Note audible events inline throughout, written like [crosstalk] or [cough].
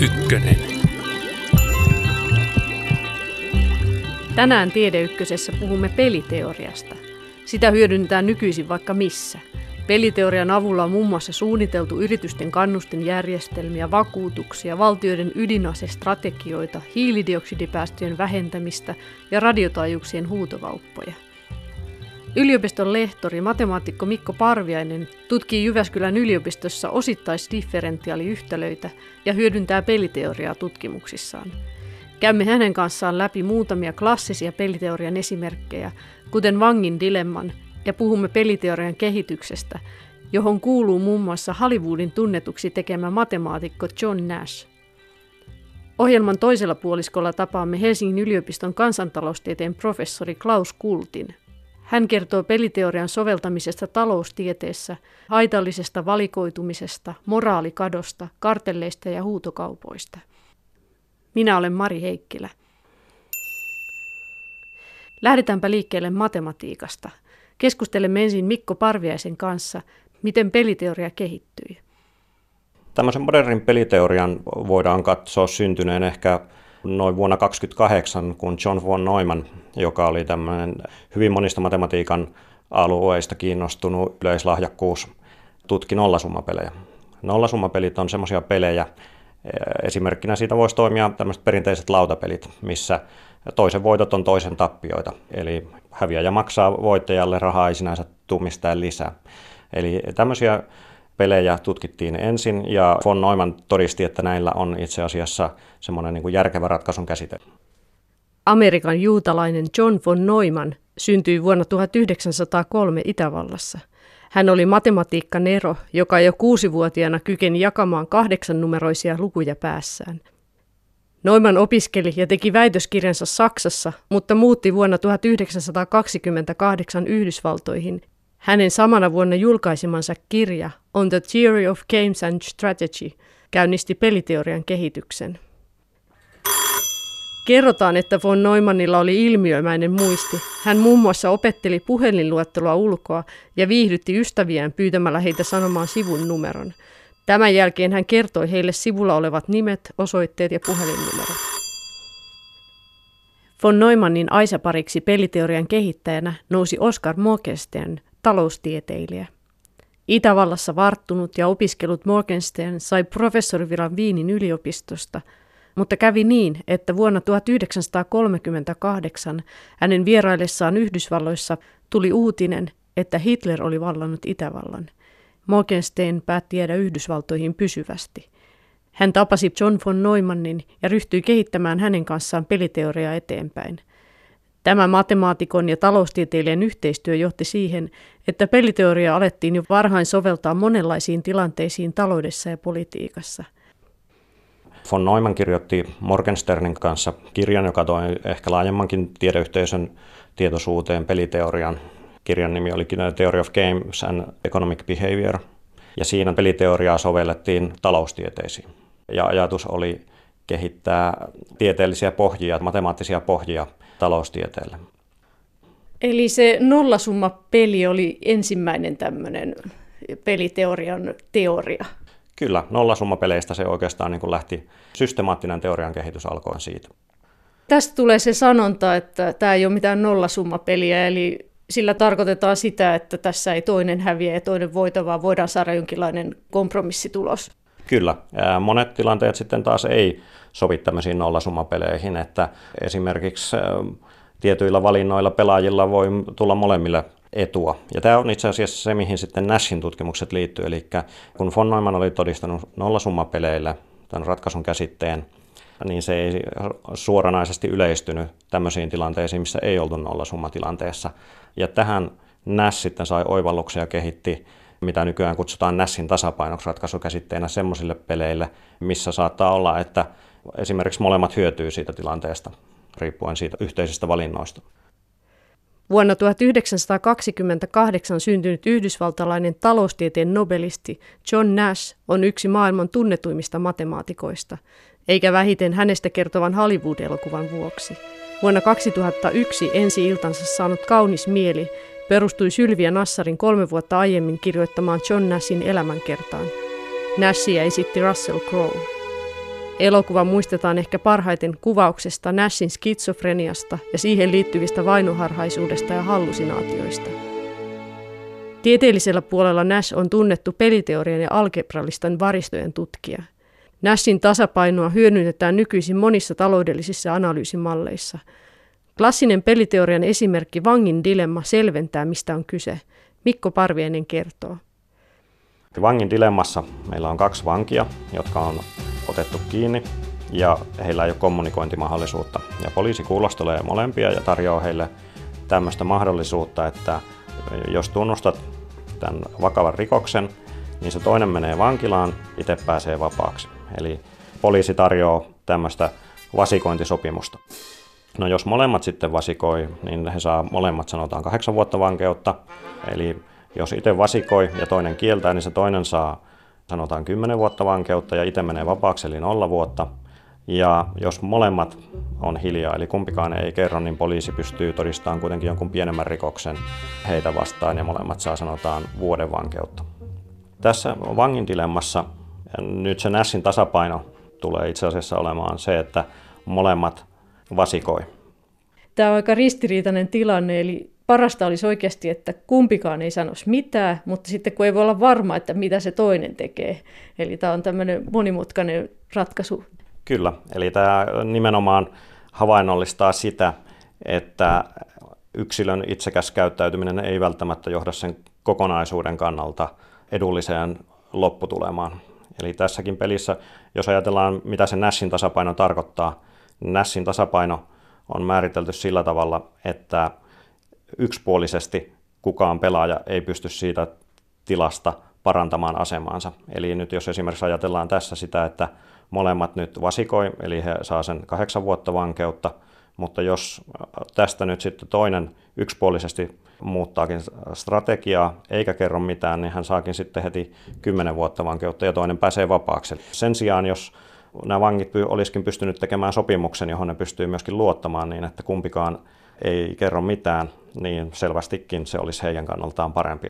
Ykkönen. Tänään Tiedeykkösessä puhumme peliteoriasta. Sitä hyödynnetään nykyisin vaikka missä. Peliteorian avulla on muun muassa suunniteltu yritysten kannustinjärjestelmiä, vakuutuksia, valtioiden ydinasestrategioita, hiilidioksidipäästöjen vähentämistä ja radiotaajuuksien huutovauppoja. Yliopiston lehtori, matemaatikko Mikko Parviainen tutkii Jyväskylän yliopistossa osittaisdifferentiaaliyhtälöitä ja hyödyntää peliteoriaa tutkimuksissaan. Käymme hänen kanssaan läpi muutamia klassisia peliteorian esimerkkejä, kuten Vangin dilemman, ja puhumme peliteorian kehityksestä, johon kuuluu muun muassa Hollywoodin tunnetuksi tekemä matemaatikko John Nash. Ohjelman toisella puoliskolla tapaamme Helsingin yliopiston kansantaloustieteen professori Klaus Kultin. Hän kertoo peliteorian soveltamisesta taloustieteessä, haitallisesta valikoitumisesta, moraalikadosta, kartelleista ja huutokaupoista. Minä olen Mari Heikkilä. Lähdetäänpä liikkeelle matematiikasta. Keskustelemme ensin Mikko Parviaisen kanssa, miten peliteoria kehittyi. Tämmöisen modernin peliteorian voidaan katsoa syntyneen ehkä noin vuonna 1928, kun John von Neumann, joka oli tämmöinen hyvin monista matematiikan alueista kiinnostunut yleislahjakkuus, tutki nollasummapelejä. Nollasummapelit on semmoisia pelejä, esimerkkinä siitä voisi toimia tämmöiset perinteiset lautapelit, missä toisen voitot on toisen tappioita. Eli häviäjä maksaa voittajalle rahaa ei sinänsä tule mistään lisää. Eli tämmöisiä pelejä tutkittiin ensin ja von Neumann todisti, että näillä on itse asiassa semmoinen niin järkevä ratkaisun käsite. Amerikan juutalainen John von Neumann syntyi vuonna 1903 Itävallassa. Hän oli matematiikkanero, joka jo kuusivuotiaana kykeni jakamaan kahdeksan numeroisia lukuja päässään. Neumann opiskeli ja teki väitöskirjansa Saksassa, mutta muutti vuonna 1928 Yhdysvaltoihin hänen samana vuonna julkaisemansa kirja On the Theory of Games and Strategy käynnisti peliteorian kehityksen. Kerrotaan, että von Neumannilla oli ilmiömäinen muisti. Hän muun muassa opetteli puhelinluettelua ulkoa ja viihdytti ystäviään pyytämällä heitä sanomaan sivun numeron. Tämän jälkeen hän kertoi heille sivulla olevat nimet, osoitteet ja puhelinnumerot. Von Neumannin aisapariksi peliteorian kehittäjänä nousi Oskar Morgenstern, taloustieteilijä. Itävallassa varttunut ja opiskellut Morgenstern sai professoriviran Viinin yliopistosta, mutta kävi niin, että vuonna 1938 hänen vieraillessaan Yhdysvalloissa tuli uutinen, että Hitler oli vallannut Itävallan. Morgenstern päätti jäädä Yhdysvaltoihin pysyvästi. Hän tapasi John von Neumannin ja ryhtyi kehittämään hänen kanssaan peliteoriaa eteenpäin. Tämä matemaatikon ja taloustieteilijän yhteistyö johti siihen, että peliteoriaa alettiin jo varhain soveltaa monenlaisiin tilanteisiin taloudessa ja politiikassa. Von Neumann kirjoitti Morgensternin kanssa kirjan, joka toi ehkä laajemmankin tiedeyhteisön tietoisuuteen peliteorian. Kirjan nimi oli Theory of Games and Economic Behavior. Ja siinä peliteoriaa sovellettiin taloustieteisiin. Ja ajatus oli kehittää tieteellisiä pohjia, matemaattisia pohjia taloustieteelle. Eli se nollasumma-peli oli ensimmäinen tämmöinen peliteorian teoria. Kyllä, nollasummapeleistä se oikeastaan niin kuin lähti, systemaattinen teorian kehitys alkoi siitä. Tästä tulee se sanonta, että tämä ei ole mitään nollasummapeliä, eli sillä tarkoitetaan sitä, että tässä ei toinen häviä ja toinen voita, vaan voidaan saada jonkinlainen kompromissitulos. Kyllä. Monet tilanteet sitten taas ei sovi tämmöisiin nollasummapeleihin, että esimerkiksi tietyillä valinnoilla pelaajilla voi tulla molemmille etua. Ja tämä on itse asiassa se, mihin sitten Nashin tutkimukset liittyy. Eli kun von Neumann oli todistanut nollasummapeleillä tämän ratkaisun käsitteen, niin se ei suoranaisesti yleistynyt tämmöisiin tilanteisiin, missä ei oltu nollasummatilanteessa. Ja tähän Nash sitten sai oivalluksia ja kehitti mitä nykyään kutsutaan Nassin tasapainoksi ratkaisukäsitteenä semmoisille peleille, missä saattaa olla, että esimerkiksi molemmat hyötyy siitä tilanteesta, riippuen siitä yhteisistä valinnoista. Vuonna 1928 syntynyt yhdysvaltalainen taloustieteen nobelisti John Nash on yksi maailman tunnetuimmista matemaatikoista, eikä vähiten hänestä kertovan Hollywood-elokuvan vuoksi. Vuonna 2001 ensi iltansa saanut Kaunis mieli perustui Sylvia Nassarin kolme vuotta aiemmin kirjoittamaan John Nashin elämänkertaan. Nashia esitti Russell Crowe. Elokuva muistetaan ehkä parhaiten kuvauksesta Nashin skitsofreniasta ja siihen liittyvistä vainoharhaisuudesta ja hallusinaatioista. Tieteellisellä puolella Nash on tunnettu peliteorian ja algebralistan varistojen tutkija. Nashin tasapainoa hyödynnetään nykyisin monissa taloudellisissa analyysimalleissa. Klassinen peliteorian esimerkki Vangin dilemma selventää, mistä on kyse. Mikko Parvienen kertoo. Vangin dilemmassa meillä on kaksi vankia, jotka on otettu kiinni ja heillä ei ole kommunikointimahdollisuutta. Ja poliisi kuulostelee molempia ja tarjoaa heille tämmöistä mahdollisuutta, että jos tunnustat tämän vakavan rikoksen, niin se toinen menee vankilaan, itse pääsee vapaaksi. Eli poliisi tarjoaa tämmöistä vasikointisopimusta. No jos molemmat sitten vasikoi, niin he saa molemmat sanotaan kahdeksan vuotta vankeutta. Eli jos itse vasikoi ja toinen kieltää, niin se toinen saa sanotaan 10 vuotta vankeutta ja itse menee vapaaksi eli nolla vuotta. Ja jos molemmat on hiljaa, eli kumpikaan ei kerro, niin poliisi pystyy todistamaan kuitenkin jonkun pienemmän rikoksen heitä vastaan ja molemmat saa sanotaan vuoden vankeutta. Tässä vangin dilemmassa nyt se Nashin tasapaino tulee itse asiassa olemaan se, että molemmat vasikoi. Tämä on aika ristiriitainen tilanne, eli parasta olisi oikeasti, että kumpikaan ei sanoisi mitään, mutta sitten kun ei voi olla varma, että mitä se toinen tekee. Eli tämä on tämmöinen monimutkainen ratkaisu. Kyllä, eli tämä nimenomaan havainnollistaa sitä, että yksilön itsekäs käyttäytyminen ei välttämättä johda sen kokonaisuuden kannalta edulliseen lopputulemaan. Eli tässäkin pelissä, jos ajatellaan, mitä se Nashin tasapaino tarkoittaa, Nashin tasapaino on määritelty sillä tavalla, että yksipuolisesti kukaan pelaaja ei pysty siitä tilasta parantamaan asemaansa. Eli nyt jos esimerkiksi ajatellaan tässä sitä, että molemmat nyt vasikoi, eli he saa sen kahdeksan vuotta vankeutta, mutta jos tästä nyt sitten toinen yksipuolisesti muuttaakin strategiaa eikä kerro mitään, niin hän saakin sitten heti 10 vuotta vankeutta ja toinen pääsee vapaaksi. Sen sijaan, jos nämä vangit olisikin pystynyt tekemään sopimuksen, johon ne pystyy myöskin luottamaan niin, että kumpikaan ei kerro mitään, niin selvästikin se olisi heidän kannaltaan parempi.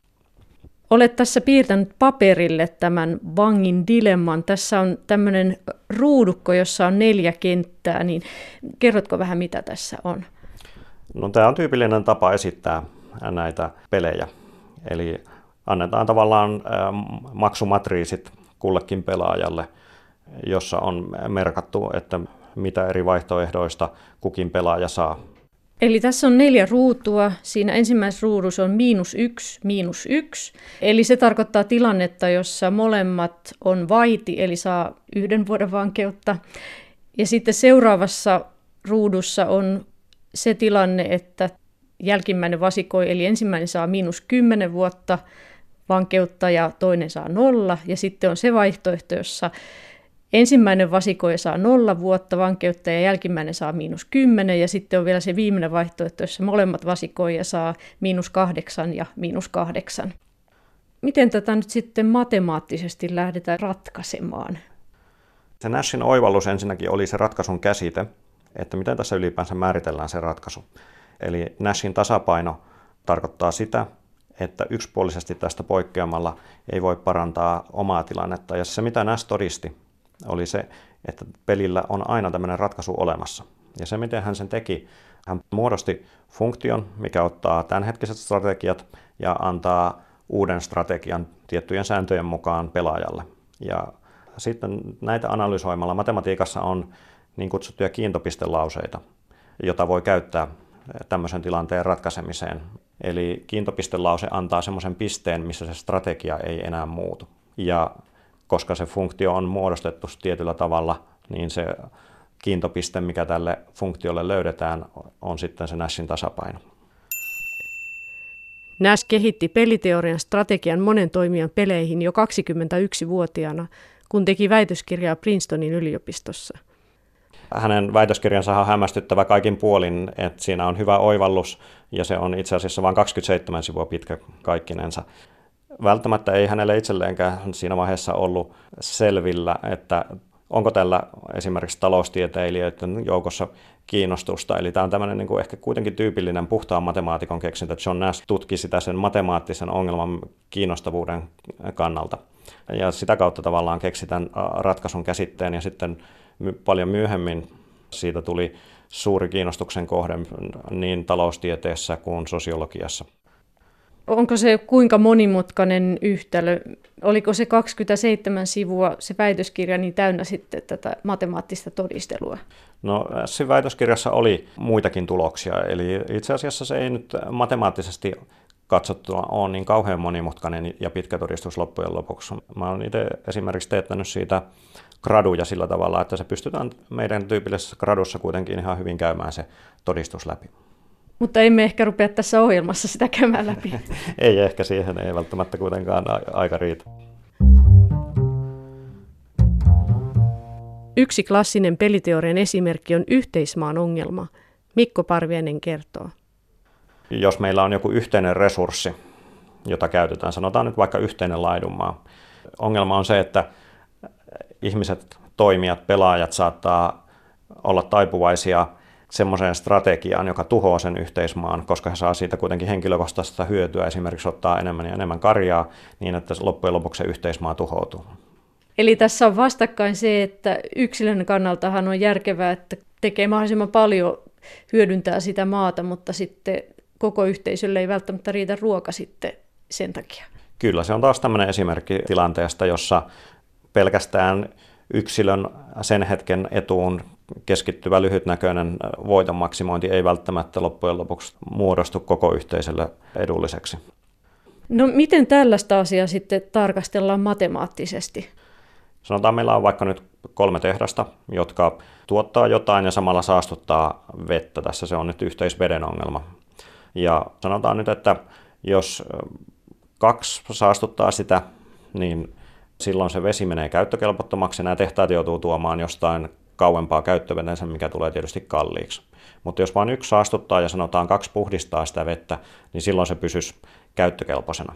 Olet tässä piirtänyt paperille tämän vangin dilemman. Tässä on tämmöinen ruudukko, jossa on neljä kenttää, niin kerrotko vähän mitä tässä on? No, tämä on tyypillinen tapa esittää näitä pelejä. Eli annetaan tavallaan maksumatriisit kullekin pelaajalle, jossa on merkattu, että mitä eri vaihtoehdoista kukin pelaaja saa. Eli tässä on neljä ruutua. Siinä ensimmäisessä ruudussa on miinus yksi, miinus yksi. Eli se tarkoittaa tilannetta, jossa molemmat on vaiti, eli saa yhden vuoden vankeutta. Ja sitten seuraavassa ruudussa on se tilanne, että jälkimmäinen vasikoi, eli ensimmäinen saa miinus kymmenen vuotta vankeutta ja toinen saa nolla. Ja sitten on se vaihtoehto, jossa Ensimmäinen vasikoija saa nolla vuotta vankeutta ja jälkimmäinen saa miinus kymmenen ja sitten on vielä se viimeinen vaihtoehto, jossa molemmat vasikoija saa miinus kahdeksan ja miinus kahdeksan. Miten tätä nyt sitten matemaattisesti lähdetään ratkaisemaan? Se Nashin oivallus ensinnäkin oli se ratkaisun käsite, että miten tässä ylipäänsä määritellään se ratkaisu. Eli Nashin tasapaino tarkoittaa sitä, että yksipuolisesti tästä poikkeamalla ei voi parantaa omaa tilannetta. Ja se, mitä Nash todisti, oli se, että pelillä on aina tämmöinen ratkaisu olemassa. Ja se, miten hän sen teki, hän muodosti funktion, mikä ottaa tämänhetkiset strategiat ja antaa uuden strategian tiettyjen sääntöjen mukaan pelaajalle. Ja sitten näitä analysoimalla matematiikassa on niin kutsuttuja kiintopistelauseita, jota voi käyttää tämmöisen tilanteen ratkaisemiseen. Eli kiintopistelause antaa semmoisen pisteen, missä se strategia ei enää muutu. Ja koska se funktio on muodostettu tietyllä tavalla, niin se kiintopiste, mikä tälle funktiolle löydetään, on sitten se Nashin tasapaino. Nash kehitti peliteorian strategian monen toimijan peleihin jo 21-vuotiaana, kun teki väitöskirjaa Princetonin yliopistossa. Hänen väitöskirjansa on hämmästyttävä kaikin puolin, että siinä on hyvä oivallus ja se on itse asiassa vain 27 sivua pitkä kaikkinensa välttämättä ei hänelle itselleenkään siinä vaiheessa ollut selvillä, että onko tällä esimerkiksi taloustieteilijöiden joukossa kiinnostusta. Eli tämä on tämmöinen niin kuin ehkä kuitenkin tyypillinen puhtaan matemaatikon keksintä. John Nash tutki sitä sen matemaattisen ongelman kiinnostavuuden kannalta. Ja sitä kautta tavallaan keksitään ratkaisun käsitteen ja sitten paljon myöhemmin siitä tuli suuri kiinnostuksen kohde niin taloustieteessä kuin sosiologiassa. Onko se kuinka monimutkainen yhtälö? Oliko se 27 sivua se väitöskirja niin täynnä sitten tätä matemaattista todistelua? No siinä väitöskirjassa oli muitakin tuloksia, eli itse asiassa se ei nyt matemaattisesti katsottuna ole niin kauhean monimutkainen ja pitkä todistus loppujen lopuksi. Mä olen itse esimerkiksi teettänyt siitä graduja sillä tavalla, että se pystytään meidän tyypillisessä gradussa kuitenkin ihan hyvin käymään se todistus läpi. Mutta emme ehkä rupea tässä ohjelmassa sitä käymään läpi. [laughs] ei ehkä siihen, ei välttämättä kuitenkaan aika riitä. Yksi klassinen peliteorian esimerkki on yhteismaan ongelma. Mikko Parvienen kertoo. Jos meillä on joku yhteinen resurssi, jota käytetään, sanotaan nyt vaikka yhteinen laidunmaa. Ongelma on se, että ihmiset, toimijat, pelaajat saattaa olla taipuvaisia semmoiseen strategiaan, joka tuhoaa sen yhteismaan, koska he saa siitä kuitenkin henkilökohtaista hyötyä, esimerkiksi ottaa enemmän ja enemmän karjaa, niin että loppujen lopuksi se yhteismaa tuhoutuu. Eli tässä on vastakkain se, että yksilön kannaltahan on järkevää, että tekee mahdollisimman paljon hyödyntää sitä maata, mutta sitten koko yhteisölle ei välttämättä riitä ruoka sitten sen takia. Kyllä, se on taas tämmöinen esimerkki tilanteesta, jossa pelkästään yksilön sen hetken etuun keskittyvä lyhytnäköinen voiton maksimointi ei välttämättä loppujen lopuksi muodostu koko yhteisölle edulliseksi. No miten tällaista asiaa sitten tarkastellaan matemaattisesti? Sanotaan, meillä on vaikka nyt kolme tehdasta, jotka tuottaa jotain ja samalla saastuttaa vettä. Tässä se on nyt yhteisveden ongelma. Ja sanotaan nyt, että jos kaksi saastuttaa sitä, niin silloin se vesi menee käyttökelpottomaksi. Nämä tehtaat joutuu tuomaan jostain kauempaa käyttövetensä, mikä tulee tietysti kalliiksi. Mutta jos vain yksi saastuttaa ja sanotaan kaksi puhdistaa sitä vettä, niin silloin se pysyisi käyttökelpoisena.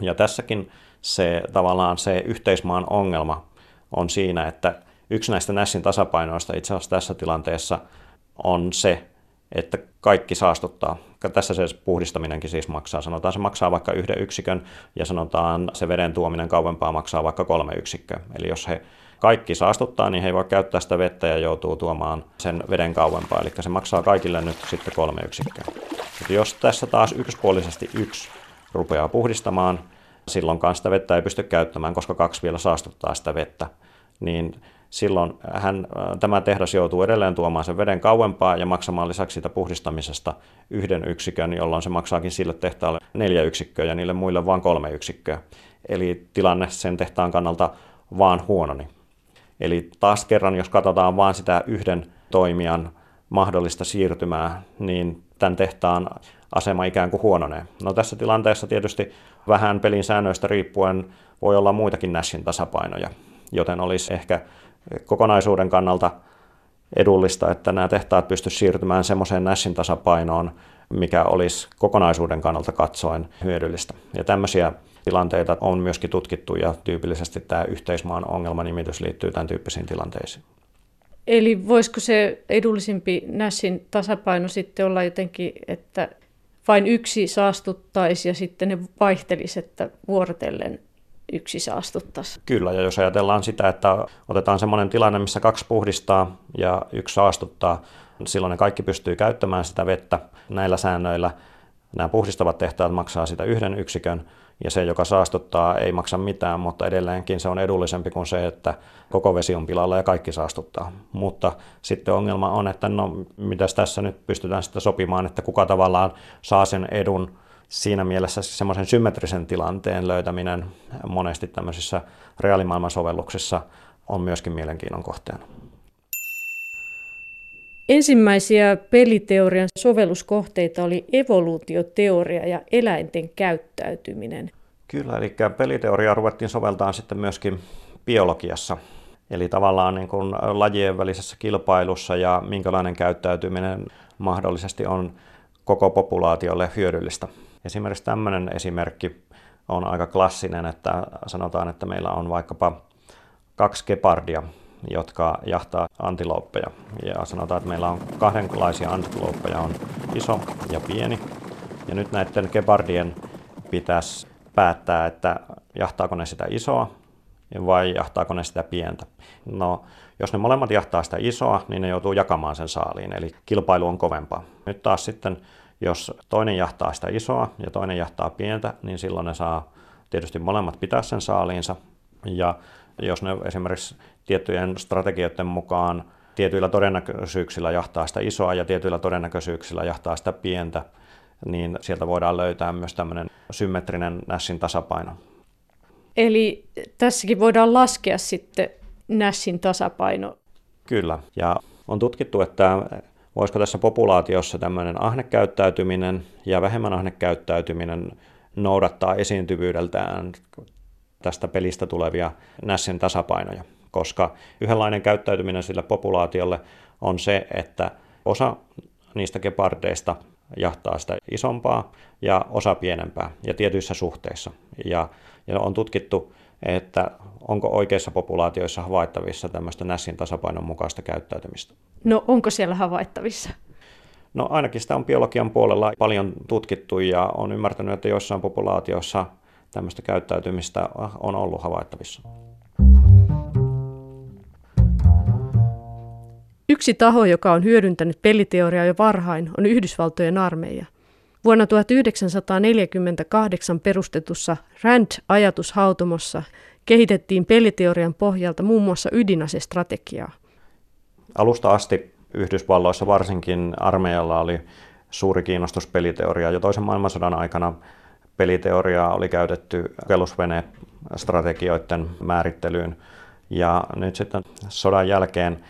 Ja tässäkin se tavallaan se yhteismaan ongelma on siinä, että yksi näistä Nashin tasapainoista itse asiassa tässä tilanteessa on se, että kaikki saastuttaa. Tässä se puhdistaminenkin siis maksaa. Sanotaan, se maksaa vaikka yhden yksikön ja sanotaan se veden tuominen kauempaa maksaa vaikka kolme yksikköä. Eli jos he kaikki saastuttaa, niin he ei voi käyttää sitä vettä ja joutuu tuomaan sen veden kauempaa. Eli se maksaa kaikille nyt sitten kolme yksikköä. Mutta jos tässä taas yksipuolisesti yksi rupeaa puhdistamaan, silloinkaan sitä vettä ei pysty käyttämään, koska kaksi vielä saastuttaa sitä vettä, niin silloin hän, tämä tehdas joutuu edelleen tuomaan sen veden kauempaa ja maksamaan lisäksi siitä puhdistamisesta yhden yksikön, jolloin se maksaakin sille tehtaalle neljä yksikköä ja niille muille vain kolme yksikköä. Eli tilanne sen tehtaan kannalta vaan huononi. Eli taas kerran, jos katsotaan vain sitä yhden toimijan mahdollista siirtymää, niin tämän tehtaan asema ikään kuin huononee. No tässä tilanteessa tietysti vähän pelin säännöistä riippuen voi olla muitakin Nashin tasapainoja, joten olisi ehkä kokonaisuuden kannalta edullista, että nämä tehtaat pystyisivät siirtymään semmoiseen Nashin tasapainoon, mikä olisi kokonaisuuden kannalta katsoen hyödyllistä. Ja tämmöisiä tilanteita on myöskin tutkittu ja tyypillisesti tämä yhteismaan ongelmanimitys liittyy tämän tyyppisiin tilanteisiin. Eli voisiko se edullisimpi Nashin tasapaino sitten olla jotenkin, että vain yksi saastuttaisi ja sitten ne vaihtelisi, että vuorotellen yksi saastuttaisi. Kyllä, ja jos ajatellaan sitä, että otetaan sellainen tilanne, missä kaksi puhdistaa ja yksi saastuttaa, silloin ne kaikki pystyy käyttämään sitä vettä näillä säännöillä. Nämä puhdistavat tehtaat maksaa sitä yhden yksikön, ja se, joka saastuttaa, ei maksa mitään, mutta edelleenkin se on edullisempi kuin se, että koko vesi on pilalla ja kaikki saastuttaa. Mutta sitten ongelma on, että no, mitäs tässä nyt pystytään sitten sopimaan, että kuka tavallaan saa sen edun siinä mielessä semmoisen symmetrisen tilanteen löytäminen monesti tämmöisissä reaalimaailman sovelluksissa on myöskin mielenkiinnon kohteena. Ensimmäisiä peliteorian sovelluskohteita oli evoluutioteoria ja eläinten käyttäytyminen. Kyllä, eli peliteoriaa ruvettiin soveltaa sitten myöskin biologiassa. Eli tavallaan niin kuin lajien välisessä kilpailussa ja minkälainen käyttäytyminen mahdollisesti on koko populaatiolle hyödyllistä. Esimerkiksi tämmöinen esimerkki on aika klassinen, että sanotaan, että meillä on vaikkapa kaksi gepardia, jotka jahtaa antilooppeja. Ja sanotaan, että meillä on kahdenlaisia antilooppeja, on iso ja pieni. Ja nyt näiden gepardien pitäisi päättää, että jahtaako ne sitä isoa vai jahtaako ne sitä pientä. No, jos ne molemmat jahtaa sitä isoa, niin ne joutuu jakamaan sen saaliin, eli kilpailu on kovempaa. Nyt taas sitten, jos toinen jahtaa sitä isoa ja toinen jahtaa pientä, niin silloin ne saa tietysti molemmat pitää sen saaliinsa. Ja jos ne esimerkiksi tiettyjen strategioiden mukaan tietyillä todennäköisyyksillä jahtaa sitä isoa ja tietyillä todennäköisyyksillä jahtaa sitä pientä, niin sieltä voidaan löytää myös tämmöinen symmetrinen Nashin tasapaino. Eli tässäkin voidaan laskea sitten Nashin tasapaino. Kyllä, ja on tutkittu, että voisiko tässä populaatiossa tämmöinen ahnekäyttäytyminen ja vähemmän ahnekäyttäytyminen noudattaa esiintyvyydeltään tästä pelistä tulevia Nashin tasapainoja, koska yhdenlainen käyttäytyminen sille populaatiolle on se, että osa niistä gepardeista jahtaa sitä isompaa ja osa pienempää ja tietyissä suhteissa. Ja, ja on tutkittu, että onko oikeissa populaatioissa havaittavissa tämmöistä Nassin tasapainon mukaista käyttäytymistä. No onko siellä havaittavissa? No ainakin sitä on biologian puolella paljon tutkittu ja on ymmärtänyt, että joissain populaatioissa tämmöistä käyttäytymistä on ollut havaittavissa. Yksi taho, joka on hyödyntänyt peliteoriaa jo varhain, on Yhdysvaltojen armeija. Vuonna 1948 perustetussa RAND-ajatushautomossa kehitettiin peliteorian pohjalta muun muassa ydinasestrategiaa. Alusta asti Yhdysvalloissa varsinkin armeijalla oli suuri kiinnostus peliteoriaa. Jo toisen maailmansodan aikana peliteoriaa oli käytetty strategioiden määrittelyyn. Ja nyt sitten sodan jälkeen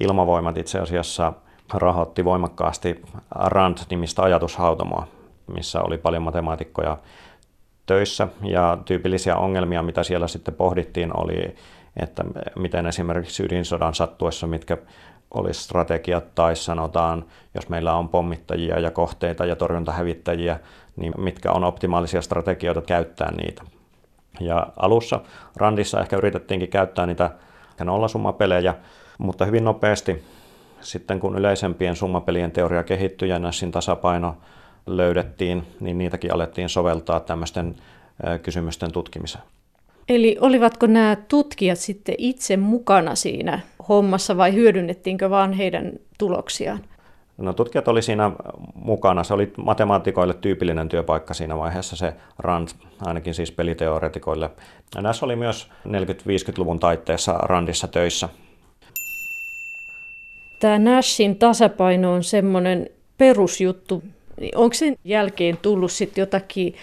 ilmavoimat itse asiassa rahoitti voimakkaasti RAND-nimistä ajatushautomoa, missä oli paljon matemaatikkoja töissä ja tyypillisiä ongelmia, mitä siellä sitten pohdittiin, oli, että miten esimerkiksi ydinsodan sattuessa, mitkä olisi strategiat tai sanotaan, jos meillä on pommittajia ja kohteita ja torjuntahävittäjiä, niin mitkä on optimaalisia strategioita käyttää niitä. Ja alussa Randissa ehkä yritettiinkin käyttää niitä nollasummapelejä, mutta hyvin nopeasti sitten kun yleisempien summapelien teoria kehittyi ja Nashin tasapaino löydettiin, niin niitäkin alettiin soveltaa tämmöisten kysymysten tutkimiseen. Eli olivatko nämä tutkijat sitten itse mukana siinä hommassa vai hyödynnettiinkö vaan heidän tuloksiaan? No, tutkijat oli siinä mukana. Se oli matemaatikoille tyypillinen työpaikka siinä vaiheessa, se RAND, ainakin siis peliteoretikoille. Ja näissä oli myös 40-50-luvun taitteessa RANDissa töissä. Tämä Nashin tasapaino on semmoinen perusjuttu. Onko sen jälkeen tullut sitten jotakin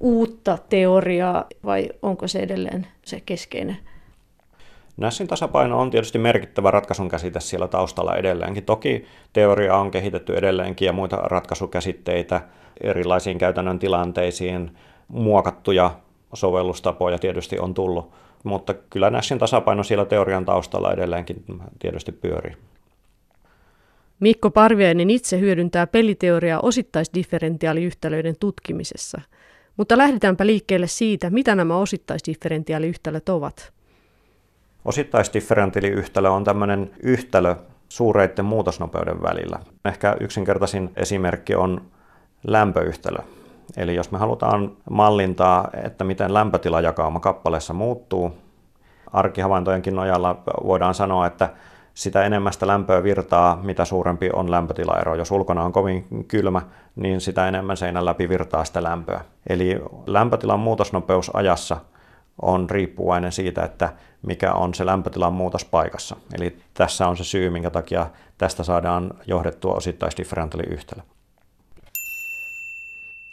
uutta teoriaa vai onko se edelleen se keskeinen? Nassin tasapaino on tietysti merkittävä ratkaisun käsite siellä taustalla edelleenkin. Toki teoria on kehitetty edelleenkin ja muita ratkaisukäsitteitä erilaisiin käytännön tilanteisiin. Muokattuja sovellustapoja tietysti on tullut, mutta kyllä Nassin tasapaino siellä teorian taustalla edelleenkin tietysti pyörii. Mikko Parviainen itse hyödyntää peliteoriaa osittaisdifferentiaaliyhtälöiden tutkimisessa. Mutta lähdetäänpä liikkeelle siitä, mitä nämä osittaisdifferentiaaliyhtälöt ovat. Osittaisdifferentiaaliyhtälö on tämmöinen yhtälö suureiden muutosnopeuden välillä. Ehkä yksinkertaisin esimerkki on lämpöyhtälö. Eli jos me halutaan mallintaa, että miten lämpötilajakauma kappaleessa muuttuu, arkihavaintojenkin nojalla voidaan sanoa, että sitä enemmän sitä lämpöä virtaa, mitä suurempi on lämpötilaero. Jos ulkona on kovin kylmä, niin sitä enemmän seinän läpi virtaa sitä lämpöä. Eli lämpötilan muutosnopeus ajassa on riippuvainen siitä, että mikä on se lämpötilan muutos paikassa. Eli tässä on se syy, minkä takia tästä saadaan johdettua osittaisdifferentiaaliyhtälö.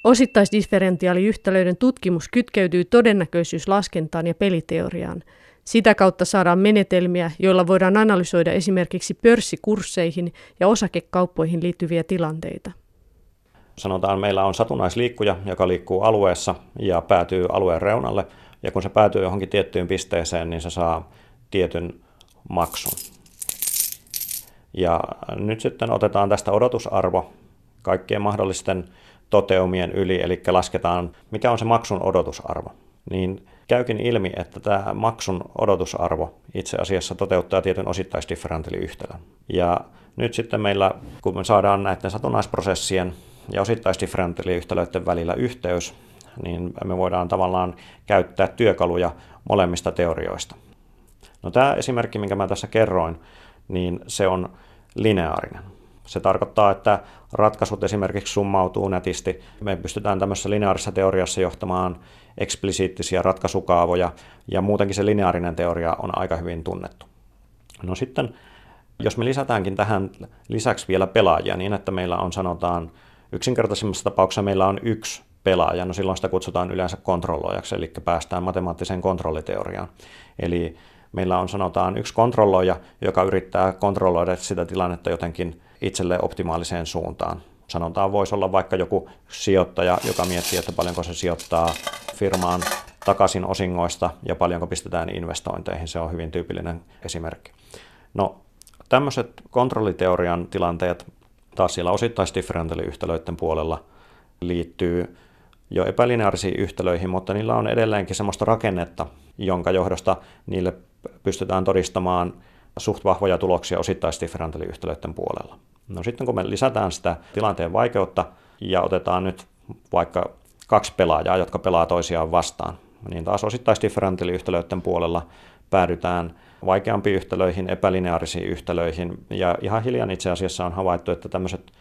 Osittaisdifferentiaaliyhtälöiden tutkimus kytkeytyy todennäköisyyslaskentaan ja peliteoriaan – sitä kautta saadaan menetelmiä, joilla voidaan analysoida esimerkiksi pörssikursseihin ja osakekauppoihin liittyviä tilanteita. Sanotaan, meillä on satunnaisliikkuja, joka liikkuu alueessa ja päätyy alueen reunalle. Ja kun se päätyy johonkin tiettyyn pisteeseen, niin se saa tietyn maksun. Ja nyt sitten otetaan tästä odotusarvo kaikkien mahdollisten toteumien yli, eli lasketaan, mikä on se maksun odotusarvo. Niin käykin ilmi, että tämä maksun odotusarvo itse asiassa toteuttaa tietyn osittaisdifferentiaaliyhtälön. Ja nyt sitten meillä, kun me saadaan näiden satunnaisprosessien ja osittaisdifferentiaaliyhtälöiden välillä yhteys, niin me voidaan tavallaan käyttää työkaluja molemmista teorioista. No tämä esimerkki, minkä mä tässä kerroin, niin se on lineaarinen. Se tarkoittaa, että ratkaisut esimerkiksi summautuu nätisti. Me pystytään tämmöisessä lineaarisessa teoriassa johtamaan eksplisiittisiä ratkaisukaavoja, ja muutenkin se lineaarinen teoria on aika hyvin tunnettu. No sitten, jos me lisätäänkin tähän lisäksi vielä pelaajia niin, että meillä on sanotaan, yksinkertaisimmassa tapauksessa meillä on yksi pelaaja, no silloin sitä kutsutaan yleensä kontrolloijaksi, eli päästään matemaattiseen kontrolliteoriaan. Eli meillä on sanotaan yksi kontrolloija, joka yrittää kontrolloida sitä tilannetta jotenkin itselle optimaaliseen suuntaan. Sanotaan voisi olla vaikka joku sijoittaja, joka miettii, että paljonko se sijoittaa firmaan takaisin osingoista ja paljonko pistetään investointeihin. Se on hyvin tyypillinen esimerkki. No, tämmöiset kontrolliteorian tilanteet taas siellä osittaisdifferentiaaliyhtälöiden puolella liittyy jo epälineaarisiin yhtälöihin, mutta niillä on edelleenkin sellaista rakennetta, jonka johdosta niille pystytään todistamaan suht vahvoja tuloksia osittaisdifferentiaaliyhtälöiden puolella. No sitten kun me lisätään sitä tilanteen vaikeutta ja otetaan nyt vaikka kaksi pelaajaa, jotka pelaa toisiaan vastaan, niin taas osittaisdifferentiaaliyhtälöiden puolella päädytään vaikeampiin yhtälöihin, epälineaarisiin yhtälöihin, ja ihan hiljan itse asiassa on havaittu, että tämmöiset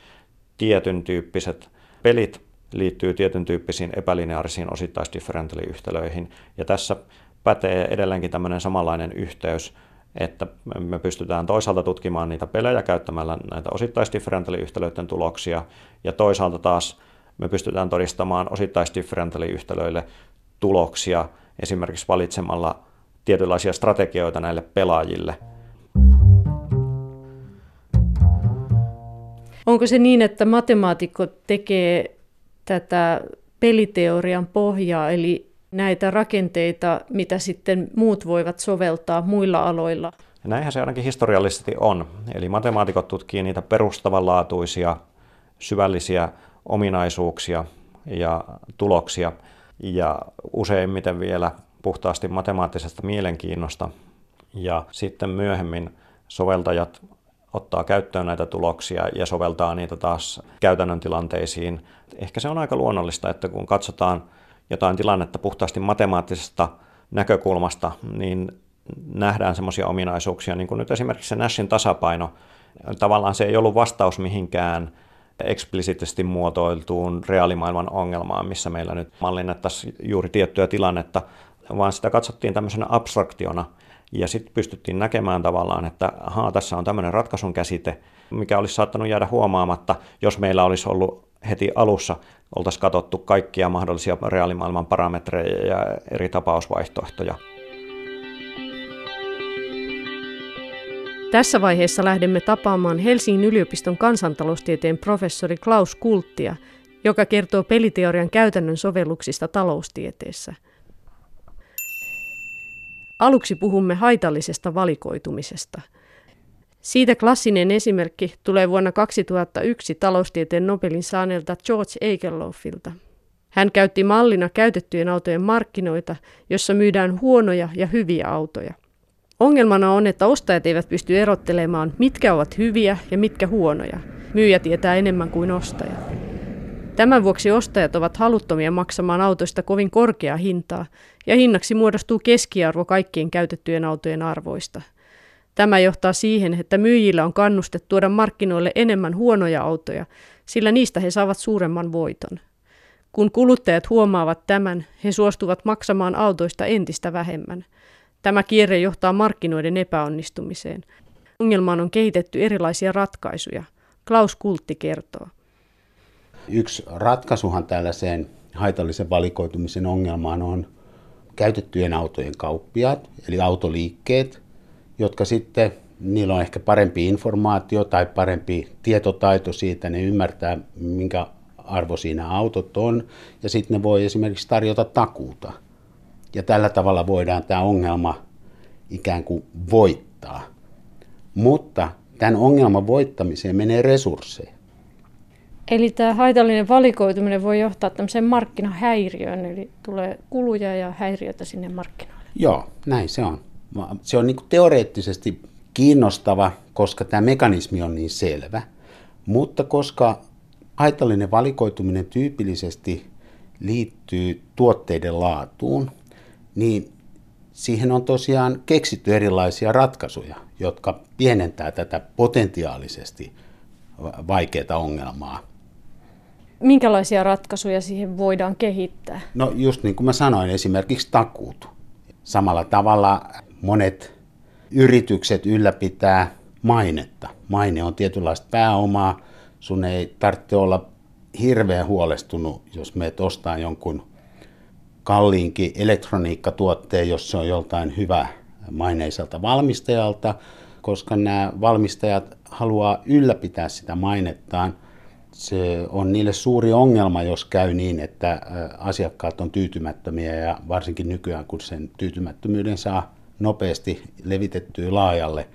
tietyn tyyppiset pelit liittyy tietyn tyyppisiin epälineaarisiin osittaisdifferentiaaliyhtälöihin, ja tässä pätee edelleenkin tämmöinen samanlainen yhteys, että me pystytään toisaalta tutkimaan niitä pelejä käyttämällä näitä osittaisdifferentiaaliyhtälöiden tuloksia, ja toisaalta taas me pystytään todistamaan osittaisdifferentiaaliyhtälöille tuloksia esimerkiksi valitsemalla tietynlaisia strategioita näille pelaajille. Onko se niin, että matemaatikko tekee tätä peliteorian pohjaa, eli näitä rakenteita, mitä sitten muut voivat soveltaa muilla aloilla? Ja näinhän se ainakin historiallisesti on. Eli matemaatikot tutkii niitä perustavanlaatuisia, syvällisiä ominaisuuksia ja tuloksia, ja useimmiten vielä puhtaasti matemaattisesta mielenkiinnosta. Ja sitten myöhemmin soveltajat ottaa käyttöön näitä tuloksia ja soveltaa niitä taas käytännön tilanteisiin. Ehkä se on aika luonnollista, että kun katsotaan jotain tilannetta puhtaasti matemaattisesta näkökulmasta, niin nähdään semmoisia ominaisuuksia, niin kuin nyt esimerkiksi se Nashin tasapaino. Tavallaan se ei ollut vastaus mihinkään eksplisiittisesti muotoiltuun reaalimaailman ongelmaan, missä meillä nyt mallinnettaisiin juuri tiettyä tilannetta, vaan sitä katsottiin tämmöisenä abstraktiona, ja sitten pystyttiin näkemään tavallaan, että ahaa, tässä on tämmöinen ratkaisun käsite, mikä olisi saattanut jäädä huomaamatta, jos meillä olisi ollut heti alussa oltaisiin katsottu kaikkia mahdollisia reaalimaailman parametreja ja eri tapausvaihtoehtoja. Tässä vaiheessa lähdemme tapaamaan Helsingin yliopiston kansantaloustieteen professori Klaus Kulttia, joka kertoo peliteorian käytännön sovelluksista taloustieteessä. Aluksi puhumme haitallisesta valikoitumisesta – siitä klassinen esimerkki tulee vuonna 2001 taloustieteen Nobelin saaneelta George Akerlofilta. Hän käytti mallina käytettyjen autojen markkinoita, jossa myydään huonoja ja hyviä autoja. Ongelmana on, että ostajat eivät pysty erottelemaan, mitkä ovat hyviä ja mitkä huonoja. Myyjä tietää enemmän kuin ostaja. Tämän vuoksi ostajat ovat haluttomia maksamaan autoista kovin korkeaa hintaa, ja hinnaksi muodostuu keskiarvo kaikkien käytettyjen autojen arvoista – Tämä johtaa siihen, että myyjillä on kannuste tuoda markkinoille enemmän huonoja autoja, sillä niistä he saavat suuremman voiton. Kun kuluttajat huomaavat tämän, he suostuvat maksamaan autoista entistä vähemmän. Tämä kierre johtaa markkinoiden epäonnistumiseen. Ongelmaan on kehitetty erilaisia ratkaisuja. Klaus Kultti kertoo. Yksi ratkaisuhan tällaiseen haitallisen valikoitumisen ongelmaan on käytettyjen autojen kauppiaat, eli autoliikkeet, jotka sitten, niillä on ehkä parempi informaatio tai parempi tietotaito siitä, ne ymmärtää, minkä arvo siinä autot on, ja sitten ne voi esimerkiksi tarjota takuuta. Ja tällä tavalla voidaan tämä ongelma ikään kuin voittaa. Mutta tämän ongelman voittamiseen menee resursseja. Eli tämä haitallinen valikoituminen voi johtaa tämmöiseen markkinahäiriöön, eli tulee kuluja ja häiriötä sinne markkinoille. Joo, näin se on se on niin teoreettisesti kiinnostava, koska tämä mekanismi on niin selvä, mutta koska haitallinen valikoituminen tyypillisesti liittyy tuotteiden laatuun, niin siihen on tosiaan keksitty erilaisia ratkaisuja, jotka pienentää tätä potentiaalisesti vaikeaa ongelmaa. Minkälaisia ratkaisuja siihen voidaan kehittää? No just niin kuin mä sanoin, esimerkiksi takuut. Samalla tavalla monet yritykset ylläpitää mainetta. Maine on tietynlaista pääomaa. Sun ei tarvitse olla hirveän huolestunut, jos meet ostaa jonkun kalliinkin elektroniikkatuotteen, jos se on joltain hyvä maineiselta valmistajalta, koska nämä valmistajat haluaa ylläpitää sitä mainettaan. Se on niille suuri ongelma, jos käy niin, että asiakkaat on tyytymättömiä ja varsinkin nykyään, kun sen tyytymättömyyden saa nopeasti levitettyä laajalle,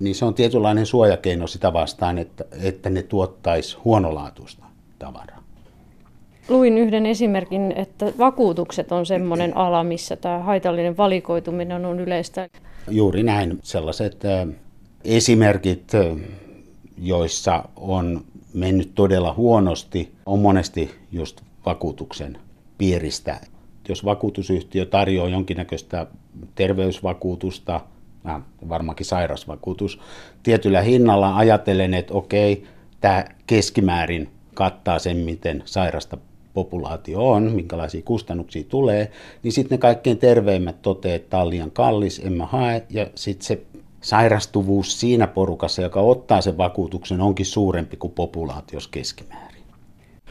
niin se on tietynlainen suojakeino sitä vastaan, että, että ne tuottaisi huonolaatuista tavaraa. Luin yhden esimerkin, että vakuutukset on sellainen [clears throat] ala, missä tämä haitallinen valikoituminen on yleistä. Juuri näin. Sellaiset esimerkit, joissa on mennyt todella huonosti, on monesti just vakuutuksen piiristä. Jos vakuutusyhtiö tarjoaa jonkinnäköistä terveysvakuutusta, äh, varmaankin sairasvakuutus, tietyllä hinnalla ajatellen, että okei, tämä keskimäärin kattaa sen, miten sairasta populaatio on, minkälaisia kustannuksia tulee, niin sitten ne kaikkein terveimmät toteaa, että tämä on liian kallis, en mä hae, ja sitten se sairastuvuus siinä porukassa, joka ottaa sen vakuutuksen, onkin suurempi kuin populaatios keskimäärin.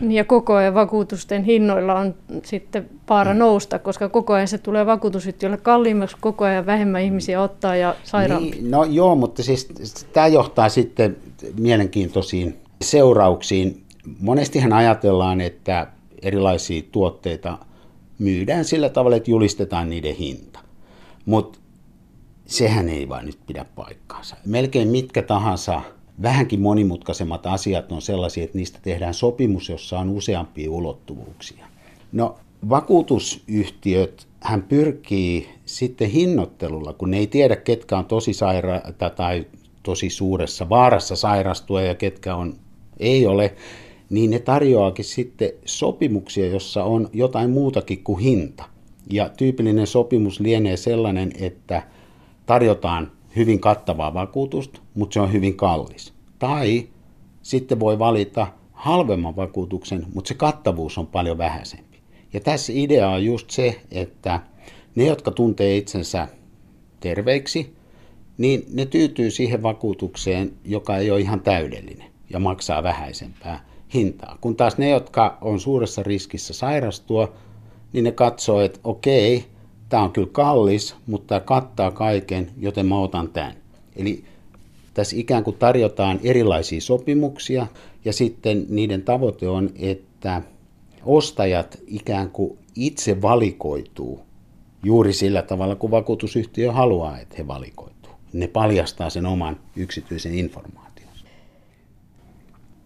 Ja koko ajan vakuutusten hinnoilla on sitten vaara mm. nousta, koska koko ajan se tulee vakuutusyhtiölle kalliimmaksi, koko ajan vähemmän ihmisiä ottaa ja sairaampi. Niin, no joo, mutta siis tämä johtaa sitten mielenkiintoisiin seurauksiin. Monestihan ajatellaan, että erilaisia tuotteita myydään sillä tavalla, että julistetaan niiden hinta. Mutta sehän ei vaan nyt pidä paikkaansa. Melkein mitkä tahansa vähänkin monimutkaisemmat asiat on sellaisia, että niistä tehdään sopimus, jossa on useampia ulottuvuuksia. No vakuutusyhtiöt hän pyrkii sitten hinnoittelulla, kun ne ei tiedä, ketkä on tosi sairaita tai tosi suuressa vaarassa sairastua ja ketkä on, ei ole, niin ne tarjoaakin sitten sopimuksia, jossa on jotain muutakin kuin hinta. Ja tyypillinen sopimus lienee sellainen, että tarjotaan hyvin kattavaa vakuutusta, mutta se on hyvin kallis. Tai sitten voi valita halvemman vakuutuksen, mutta se kattavuus on paljon vähäisempi. Ja tässä idea on just se, että ne, jotka tuntee itsensä terveiksi, niin ne tyytyy siihen vakuutukseen, joka ei ole ihan täydellinen ja maksaa vähäisempää hintaa. Kun taas ne, jotka on suuressa riskissä sairastua, niin ne katsoo, että okei, tämä on kyllä kallis, mutta tämä kattaa kaiken, joten mä otan tämän. Eli tässä ikään kuin tarjotaan erilaisia sopimuksia ja sitten niiden tavoite on, että ostajat ikään kuin itse valikoituu juuri sillä tavalla, kun vakuutusyhtiö haluaa, että he valikoituu. Ne paljastaa sen oman yksityisen informaation.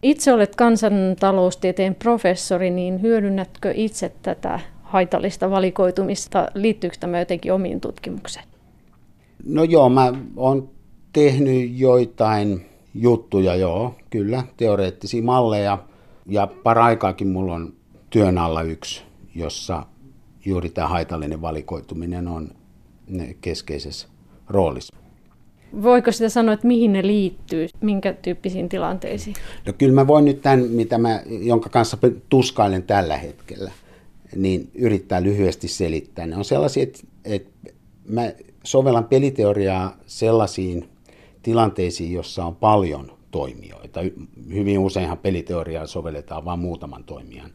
Itse olet kansantaloustieteen professori, niin hyödynnätkö itse tätä haitallista valikoitumista? Liittyykö tämä jotenkin omiin tutkimukseen? No joo, mä oon tehnyt joitain juttuja, joo, kyllä, teoreettisia malleja. Ja paraikaakin mulla on työn alla yksi, jossa juuri tämä haitallinen valikoituminen on keskeisessä roolissa. Voiko sitä sanoa, että mihin ne liittyy, minkä tyyppisiin tilanteisiin? No kyllä mä voin nyt tämän, mitä mä, jonka kanssa tuskailen tällä hetkellä, niin yrittää lyhyesti selittää. Ne on sellaisia, että, että mä sovellan peliteoriaa sellaisiin tilanteisiin, jossa on paljon toimijoita. Hyvin useinhan peliteoriaa sovelletaan vain muutaman toimijan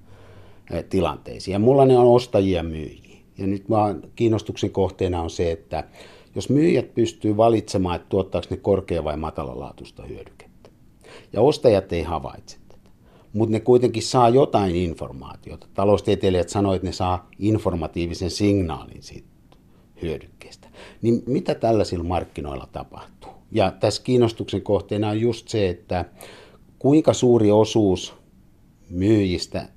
tilanteisiin. Ja mulla ne on ostajia ja myyjiä. Ja nyt vaan kiinnostuksen kohteena on se, että jos myyjät pystyy valitsemaan, että tuottaako ne korkea- vai matalalaatuista hyödykettä. Ja ostajat ei havaitse. Mutta ne kuitenkin saa jotain informaatiota. Taloustieteilijät sanoivat, että ne saa informatiivisen signaalin siitä hyödykkeestä. Niin mitä tällaisilla markkinoilla tapahtuu? Ja tässä kiinnostuksen kohteena on just se, että kuinka suuri osuus myyjistä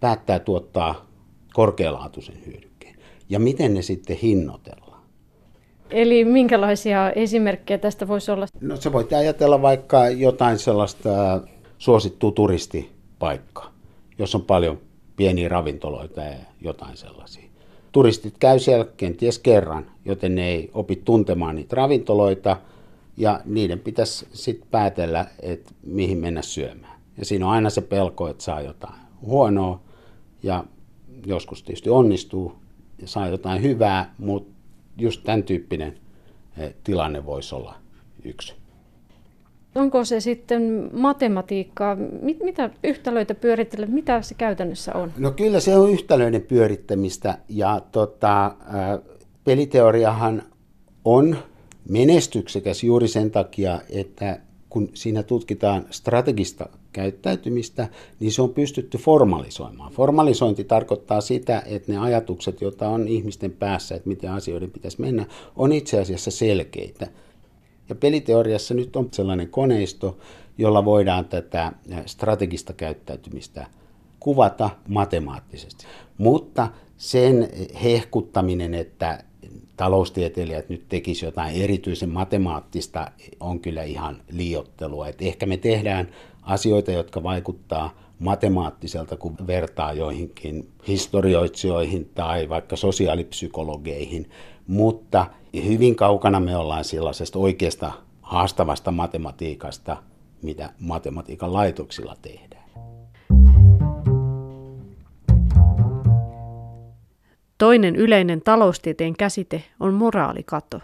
päättää tuottaa korkealaatuisen hyödykkeen ja miten ne sitten hinnoitellaan. Eli minkälaisia esimerkkejä tästä voisi olla? No se voit ajatella vaikka jotain sellaista suosittua turistipaikkaa, jos on paljon pieniä ravintoloita ja jotain sellaisia. Turistit käy siellä kenties kerran, joten ne ei opi tuntemaan niitä ravintoloita ja niiden pitäisi sitten päätellä, että mihin mennä syömään. Ja siinä on aina se pelko, että saa jotain huonoa ja joskus tietysti onnistuu ja saa jotain hyvää, mutta just tämän tyyppinen eh, tilanne voisi olla yksi. Onko se sitten matematiikkaa? Mit, mitä yhtälöitä pyörittelee? Mitä se käytännössä on? No kyllä se on yhtälöiden pyörittämistä ja tota, peliteoriahan on menestyksekäs juuri sen takia, että kun siinä tutkitaan strategista käyttäytymistä, niin se on pystytty formalisoimaan. Formalisointi tarkoittaa sitä, että ne ajatukset, joita on ihmisten päässä, että miten asioiden pitäisi mennä, on itse asiassa selkeitä. Ja peliteoriassa nyt on sellainen koneisto, jolla voidaan tätä strategista käyttäytymistä kuvata matemaattisesti. Mutta sen hehkuttaminen, että taloustieteilijät nyt tekisivät jotain erityisen matemaattista, on kyllä ihan liiottelua. Et ehkä me tehdään asioita, jotka vaikuttaa matemaattiselta, kun vertaa joihinkin historioitsijoihin tai vaikka sosiaalipsykologeihin, mutta hyvin kaukana me ollaan sellaisesta oikeasta haastavasta matematiikasta, mitä matematiikan laitoksilla tehdään. Toinen yleinen taloustieteen käsite on moraalikato.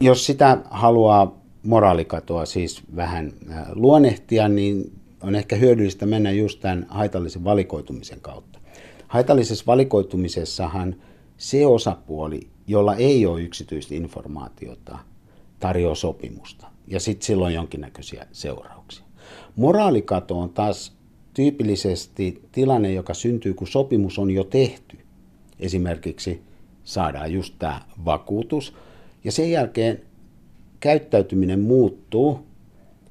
Jos sitä haluaa moraalikatoa siis vähän äh, luonnehtia, niin on ehkä hyödyllistä mennä just tämän haitallisen valikoitumisen kautta. Haitallisessa valikoitumisessahan se osapuoli, jolla ei ole yksityistä informaatiota, tarjoaa sopimusta. Ja sitten silloin jonkinnäköisiä seurauksia. Moraalikato on taas tyypillisesti tilanne, joka syntyy, kun sopimus on jo tehty. Esimerkiksi saadaan just tämä vakuutus, ja sen jälkeen käyttäytyminen muuttuu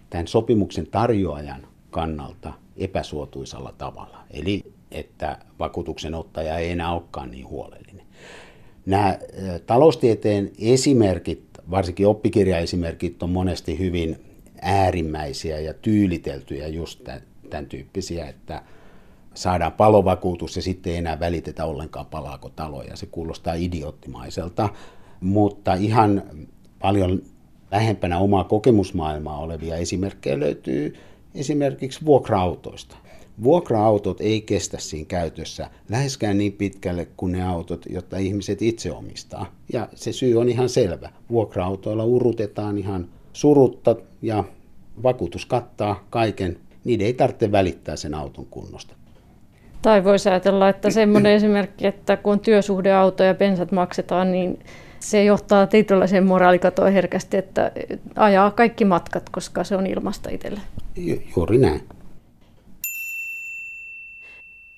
tämän sopimuksen tarjoajan kannalta epäsuotuisalla tavalla. Eli että vakuutuksen ottaja ei enää olekaan niin huolellinen. Nämä taloustieteen esimerkit, varsinkin oppikirjaesimerkit, on monesti hyvin äärimmäisiä ja tyyliteltyjä just tämän, tämän tyyppisiä, että saadaan palovakuutus ja sitten ei enää välitetä ollenkaan palaako taloja. Se kuulostaa idioottimaiselta, mutta ihan paljon lähempänä omaa kokemusmaailmaa olevia esimerkkejä löytyy esimerkiksi vuokra-autoista. Vuokra-autot ei kestä siinä käytössä läheskään niin pitkälle kuin ne autot, jotta ihmiset itse omistaa. Ja se syy on ihan selvä. Vuokra-autoilla urutetaan ihan surutta ja vakuutus kattaa kaiken. Niiden ei tarvitse välittää sen auton kunnosta. Tai voisi ajatella, että semmoinen esimerkki, että kun työsuhdeauto ja bensat maksetaan, niin se johtaa tietynlaiseen moraalikatoon herkästi, että ajaa kaikki matkat, koska se on ilmasta itselle. Ju- juuri näin.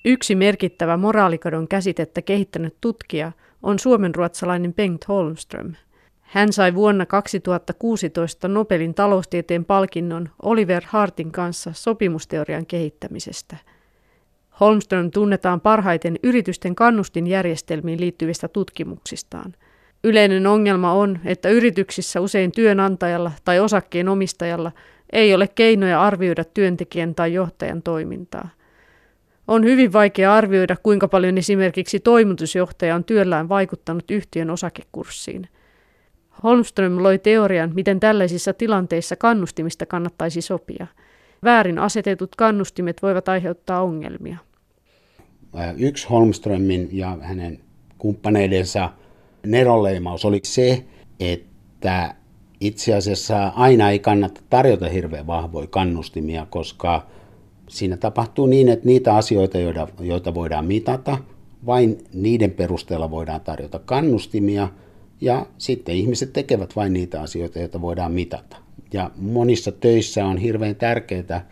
Yksi merkittävä moraalikadon käsitettä kehittänyt tutkija on suomenruotsalainen Bengt Holmström. Hän sai vuonna 2016 Nobelin taloustieteen palkinnon Oliver Hartin kanssa sopimusteorian kehittämisestä. Holmström tunnetaan parhaiten yritysten kannustinjärjestelmiin liittyvistä tutkimuksistaan – Yleinen ongelma on, että yrityksissä usein työnantajalla tai osakkeen omistajalla ei ole keinoja arvioida työntekijän tai johtajan toimintaa. On hyvin vaikea arvioida, kuinka paljon esimerkiksi toimitusjohtaja on työllään vaikuttanut yhtiön osakekurssiin. Holmström loi teorian, miten tällaisissa tilanteissa kannustimista kannattaisi sopia. Väärin asetetut kannustimet voivat aiheuttaa ongelmia. Yksi Holmströmin ja hänen kumppaneidensa neronleimaus oli se, että itse asiassa aina ei kannata tarjota hirveän vahvoja kannustimia, koska siinä tapahtuu niin, että niitä asioita, joita, joita voidaan mitata, vain niiden perusteella voidaan tarjota kannustimia, ja sitten ihmiset tekevät vain niitä asioita, joita voidaan mitata. Ja monissa töissä on hirveän tärkeää,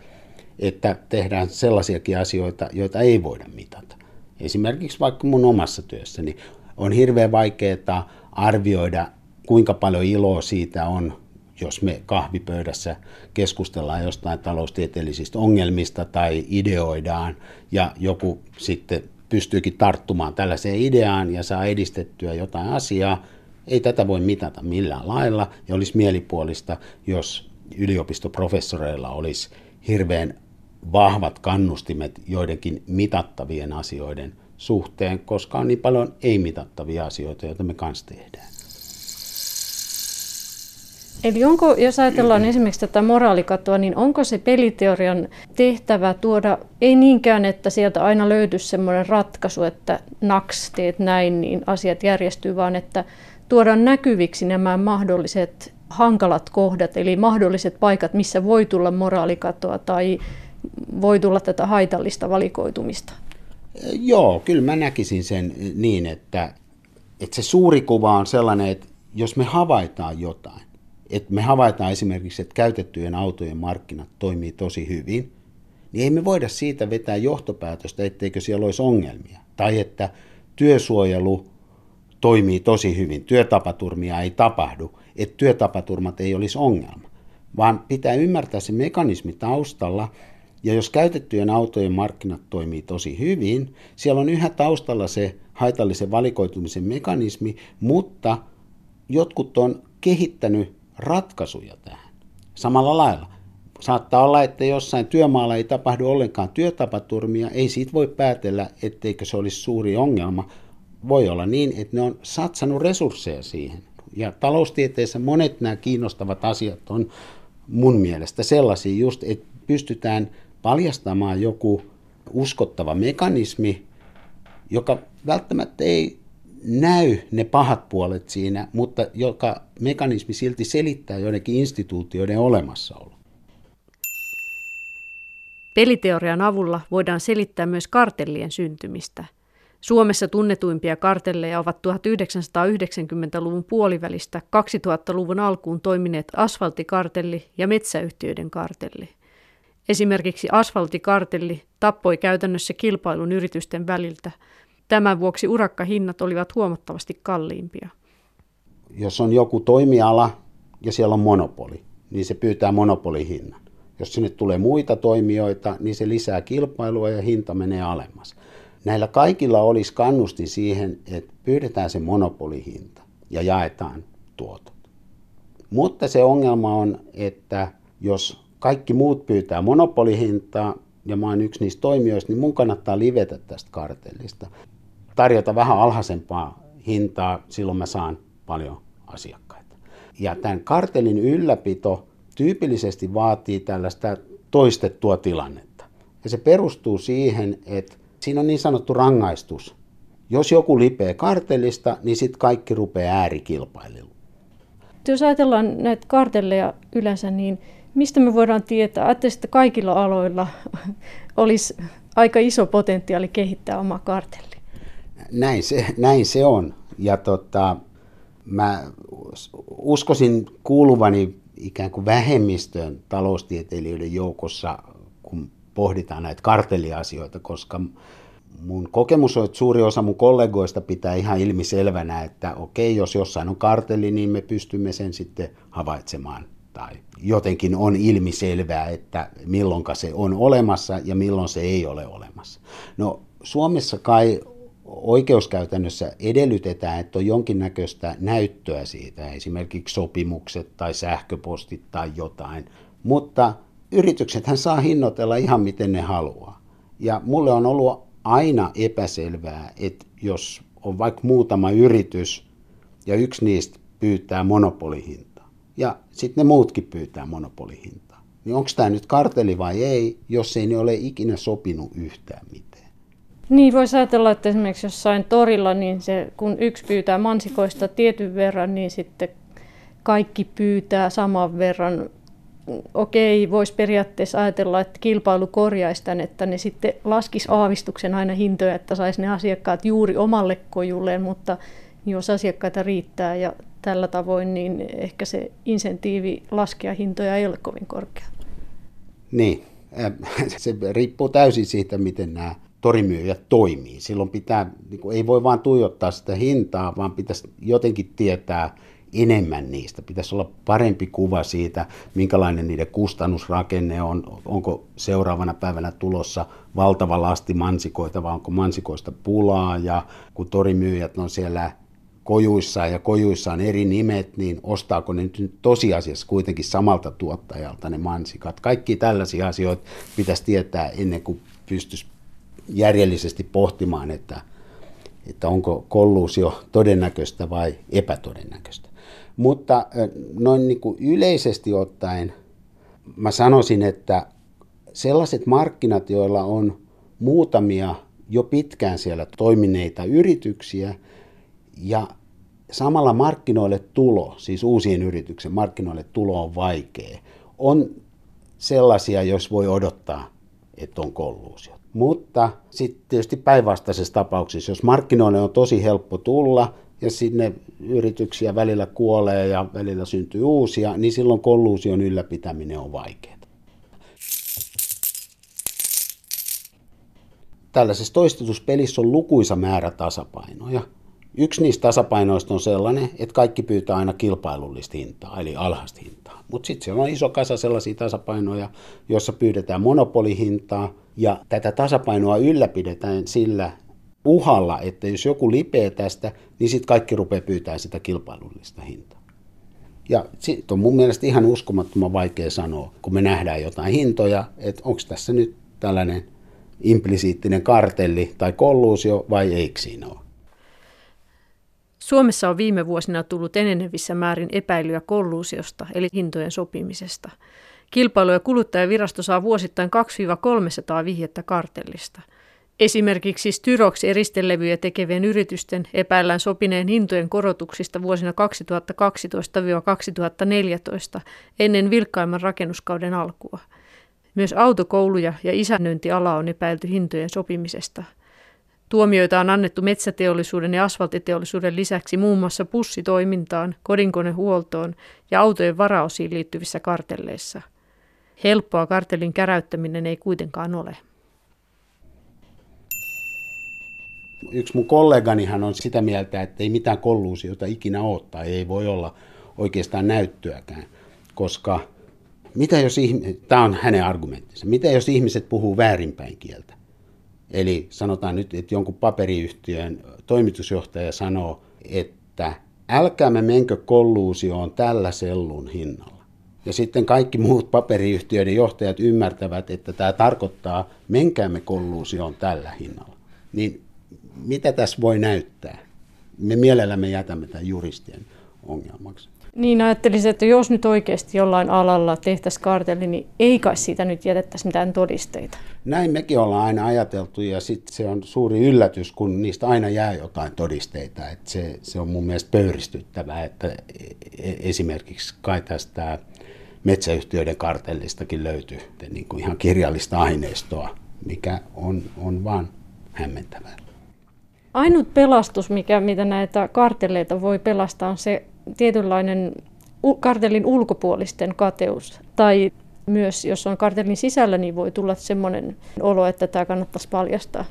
että tehdään sellaisiakin asioita, joita ei voida mitata. Esimerkiksi vaikka mun omassa työssäni on hirveän vaikeaa arvioida, kuinka paljon iloa siitä on, jos me kahvipöydässä keskustellaan jostain taloustieteellisistä ongelmista tai ideoidaan ja joku sitten pystyykin tarttumaan tällaiseen ideaan ja saa edistettyä jotain asiaa. Ei tätä voi mitata millään lailla ja olisi mielipuolista, jos yliopistoprofessoreilla olisi hirveän vahvat kannustimet joidenkin mitattavien asioiden suhteen, koska on niin paljon ei-mitattavia asioita, joita me kanssa tehdään. Eli onko, jos ajatellaan esimerkiksi tätä moraalikatoa, niin onko se peliteorian tehtävä tuoda, ei niinkään, että sieltä aina löytyisi semmoinen ratkaisu, että naks teet näin, niin asiat järjestyy, vaan että tuoda näkyviksi nämä mahdolliset hankalat kohdat, eli mahdolliset paikat, missä voi tulla moraalikatoa tai voi tulla tätä haitallista valikoitumista? Joo, kyllä mä näkisin sen niin, että, että se suuri kuva on sellainen, että jos me havaitaan jotain, että me havaitaan esimerkiksi, että käytettyjen autojen markkinat toimii tosi hyvin, niin ei me voida siitä vetää johtopäätöstä, etteikö siellä olisi ongelmia. Tai että työsuojelu toimii tosi hyvin, työtapaturmia ei tapahdu, että työtapaturmat ei olisi ongelma. Vaan pitää ymmärtää se mekanismi taustalla, ja jos käytettyjen autojen markkinat toimii tosi hyvin, siellä on yhä taustalla se haitallisen valikoitumisen mekanismi, mutta jotkut on kehittänyt ratkaisuja tähän. Samalla lailla. Saattaa olla, että jossain työmaalla ei tapahdu ollenkaan työtapaturmia, ei siitä voi päätellä, etteikö se olisi suuri ongelma. Voi olla niin, että ne on satsannut resursseja siihen. Ja taloustieteessä monet nämä kiinnostavat asiat on mun mielestä sellaisia just, että pystytään paljastamaan joku uskottava mekanismi, joka välttämättä ei näy ne pahat puolet siinä, mutta joka mekanismi silti selittää joidenkin instituutioiden olemassaolo. Peliteorian avulla voidaan selittää myös kartellien syntymistä. Suomessa tunnetuimpia kartelleja ovat 1990-luvun puolivälistä 2000-luvun alkuun toimineet asfaltikartelli ja metsäyhtiöiden kartelli. Esimerkiksi asfaltikartelli tappoi käytännössä kilpailun yritysten väliltä – Tämän vuoksi urakkahinnat olivat huomattavasti kalliimpia. Jos on joku toimiala ja siellä on monopoli, niin se pyytää monopolihinnan. Jos sinne tulee muita toimijoita, niin se lisää kilpailua ja hinta menee alemmas. Näillä kaikilla olisi kannustin siihen, että pyydetään se monopolihinta ja jaetaan tuotot. Mutta se ongelma on, että jos kaikki muut pyytää monopolihintaa, ja mä oon yksi niistä toimijoista, niin mun kannattaa livetä tästä kartellista tarjota vähän alhaisempaa hintaa, silloin mä saan paljon asiakkaita. Ja tämän kartelin ylläpito tyypillisesti vaatii tällaista toistettua tilannetta. Ja se perustuu siihen, että siinä on niin sanottu rangaistus. Jos joku lipee kartellista, niin sitten kaikki rupeaa äärikilpailuun. Jos ajatellaan näitä kartelleja yleensä, niin mistä me voidaan tietää, että kaikilla aloilla olisi aika iso potentiaali kehittää oma kartelli? Näin se, näin se on. Ja tota, mä uskoisin kuuluvani ikään kuin vähemmistöön taloustieteilijöiden joukossa, kun pohditaan näitä kartelliasioita, koska mun kokemus on, että suuri osa mun kollegoista pitää ihan ilmiselvänä, että okei, jos jossain on kartelli, niin me pystymme sen sitten havaitsemaan. Tai jotenkin on ilmiselvää, että milloin se on olemassa ja milloin se ei ole olemassa. No Suomessa kai oikeuskäytännössä edellytetään, että on jonkinnäköistä näyttöä siitä, esimerkiksi sopimukset tai sähköpostit tai jotain. Mutta yrityksethän saa hinnoitella ihan miten ne haluaa. Ja mulle on ollut aina epäselvää, että jos on vaikka muutama yritys ja yksi niistä pyytää monopolihintaa ja sitten ne muutkin pyytää monopolihintaa, niin onko tämä nyt karteli vai ei, jos ei ne ole ikinä sopinut yhtään mitään. Niin, voisi ajatella, että esimerkiksi jossain torilla, niin se, kun yksi pyytää mansikoista tietyn verran, niin sitten kaikki pyytää saman verran. Okei, voisi periaatteessa ajatella, että kilpailu korjaisi tämän, että ne sitten laskisi aavistuksen aina hintoja, että saisi ne asiakkaat juuri omalle kojulleen, mutta jos asiakkaita riittää ja tällä tavoin, niin ehkä se insentiivi laskea hintoja ei ole kovin korkea. Niin, [laughs] se riippuu täysin siitä, miten nämä torimyyjät toimii. Silloin pitää, niin kuin, ei voi vaan tuijottaa sitä hintaa, vaan pitäisi jotenkin tietää enemmän niistä. Pitäisi olla parempi kuva siitä, minkälainen niiden kustannusrakenne on, onko seuraavana päivänä tulossa valtava lasti mansikoita vai onko mansikoista pulaa ja kun torimyyjät on siellä kojuissaan ja kojuissaan eri nimet, niin ostaako ne nyt tosiasiassa kuitenkin samalta tuottajalta ne mansikat. Kaikki tällaisia asioita pitäisi tietää ennen kuin pystyisi järjellisesti pohtimaan, että, että onko kolluusio todennäköistä vai epätodennäköistä. Mutta noin niin kuin yleisesti ottaen mä sanoisin, että sellaiset markkinat, joilla on muutamia jo pitkään siellä toimineita yrityksiä ja samalla markkinoille tulo, siis uusien yrityksen markkinoille tulo on vaikea, on sellaisia, jos voi odottaa, että on kolluusio. Mutta sitten tietysti päinvastaisessa tapauksessa, jos markkinoille on tosi helppo tulla ja sinne yrityksiä välillä kuolee ja välillä syntyy uusia, niin silloin kolluusion ylläpitäminen on vaikeaa. Tällaisessa toistetuspelissä on lukuisa määrä tasapainoja. Yksi niistä tasapainoista on sellainen, että kaikki pyytää aina kilpailullista hintaa, eli alhaista hintaa. Mutta sitten siellä on iso kasa sellaisia tasapainoja, joissa pyydetään monopolihintaa, ja tätä tasapainoa ylläpidetään sillä uhalla, että jos joku lipee tästä, niin sitten kaikki rupeaa pyytämään sitä kilpailullista hintaa. Ja sitten on mun mielestä ihan uskomattoman vaikea sanoa, kun me nähdään jotain hintoja, että onko tässä nyt tällainen implisiittinen kartelli tai kolluusio vai eikö siinä ole. Suomessa on viime vuosina tullut enenevissä määrin epäilyä kolluusiosta, eli hintojen sopimisesta. Kilpailu- ja kuluttajavirasto saa vuosittain 2-300 vihjettä kartellista. Esimerkiksi Styroksi eristelevyjä tekevien yritysten epäillään sopineen hintojen korotuksista vuosina 2012-2014 ennen vilkkaimman rakennuskauden alkua. Myös autokouluja ja isännöintiala on epäilty hintojen sopimisesta – Tuomioita on annettu metsäteollisuuden ja asfaltiteollisuuden lisäksi muun muassa pussitoimintaan, kodinkonehuoltoon ja autojen varaosiin liittyvissä kartelleissa. Helppoa kartellin käräyttäminen ei kuitenkaan ole. Yksi mun kollegani hän on sitä mieltä, että ei mitään kolluusiota ikinä ole tai ei voi olla oikeastaan näyttöäkään, koska mitä jos, tämä on hänen argumenttinsa, mitä jos ihmiset puhuu väärinpäin kieltä? Eli sanotaan nyt, että jonkun paperiyhtiön toimitusjohtaja sanoo, että älkäämme menkö kolluusioon tällä sellun hinnalla. Ja sitten kaikki muut paperiyhtiöiden johtajat ymmärtävät, että tämä tarkoittaa, menkäämme kolluusioon tällä hinnalla. Niin mitä tässä voi näyttää? Me mielellämme jätämme tämän juristien ongelmaksi. Niin ajattelisin, että jos nyt oikeasti jollain alalla tehtäisiin kartelli, niin ei kai siitä nyt jätettäisi mitään todisteita. Näin mekin ollaan aina ajateltu ja sitten se on suuri yllätys, kun niistä aina jää jotain todisteita. Et se, se on mun mielestä pöyristyttävää, että e, e, esimerkiksi kai tästä metsäyhtiöiden kartellistakin löytyy niin kuin ihan kirjallista aineistoa, mikä on, on vaan hämmentävää. Ainut pelastus, mikä, mitä näitä kartelleita voi pelastaa, on se tietynlainen kartellin ulkopuolisten kateus. Tai myös, jos on kartellin sisällä, niin voi tulla semmoinen olo, että tämä kannattaisi paljastaa.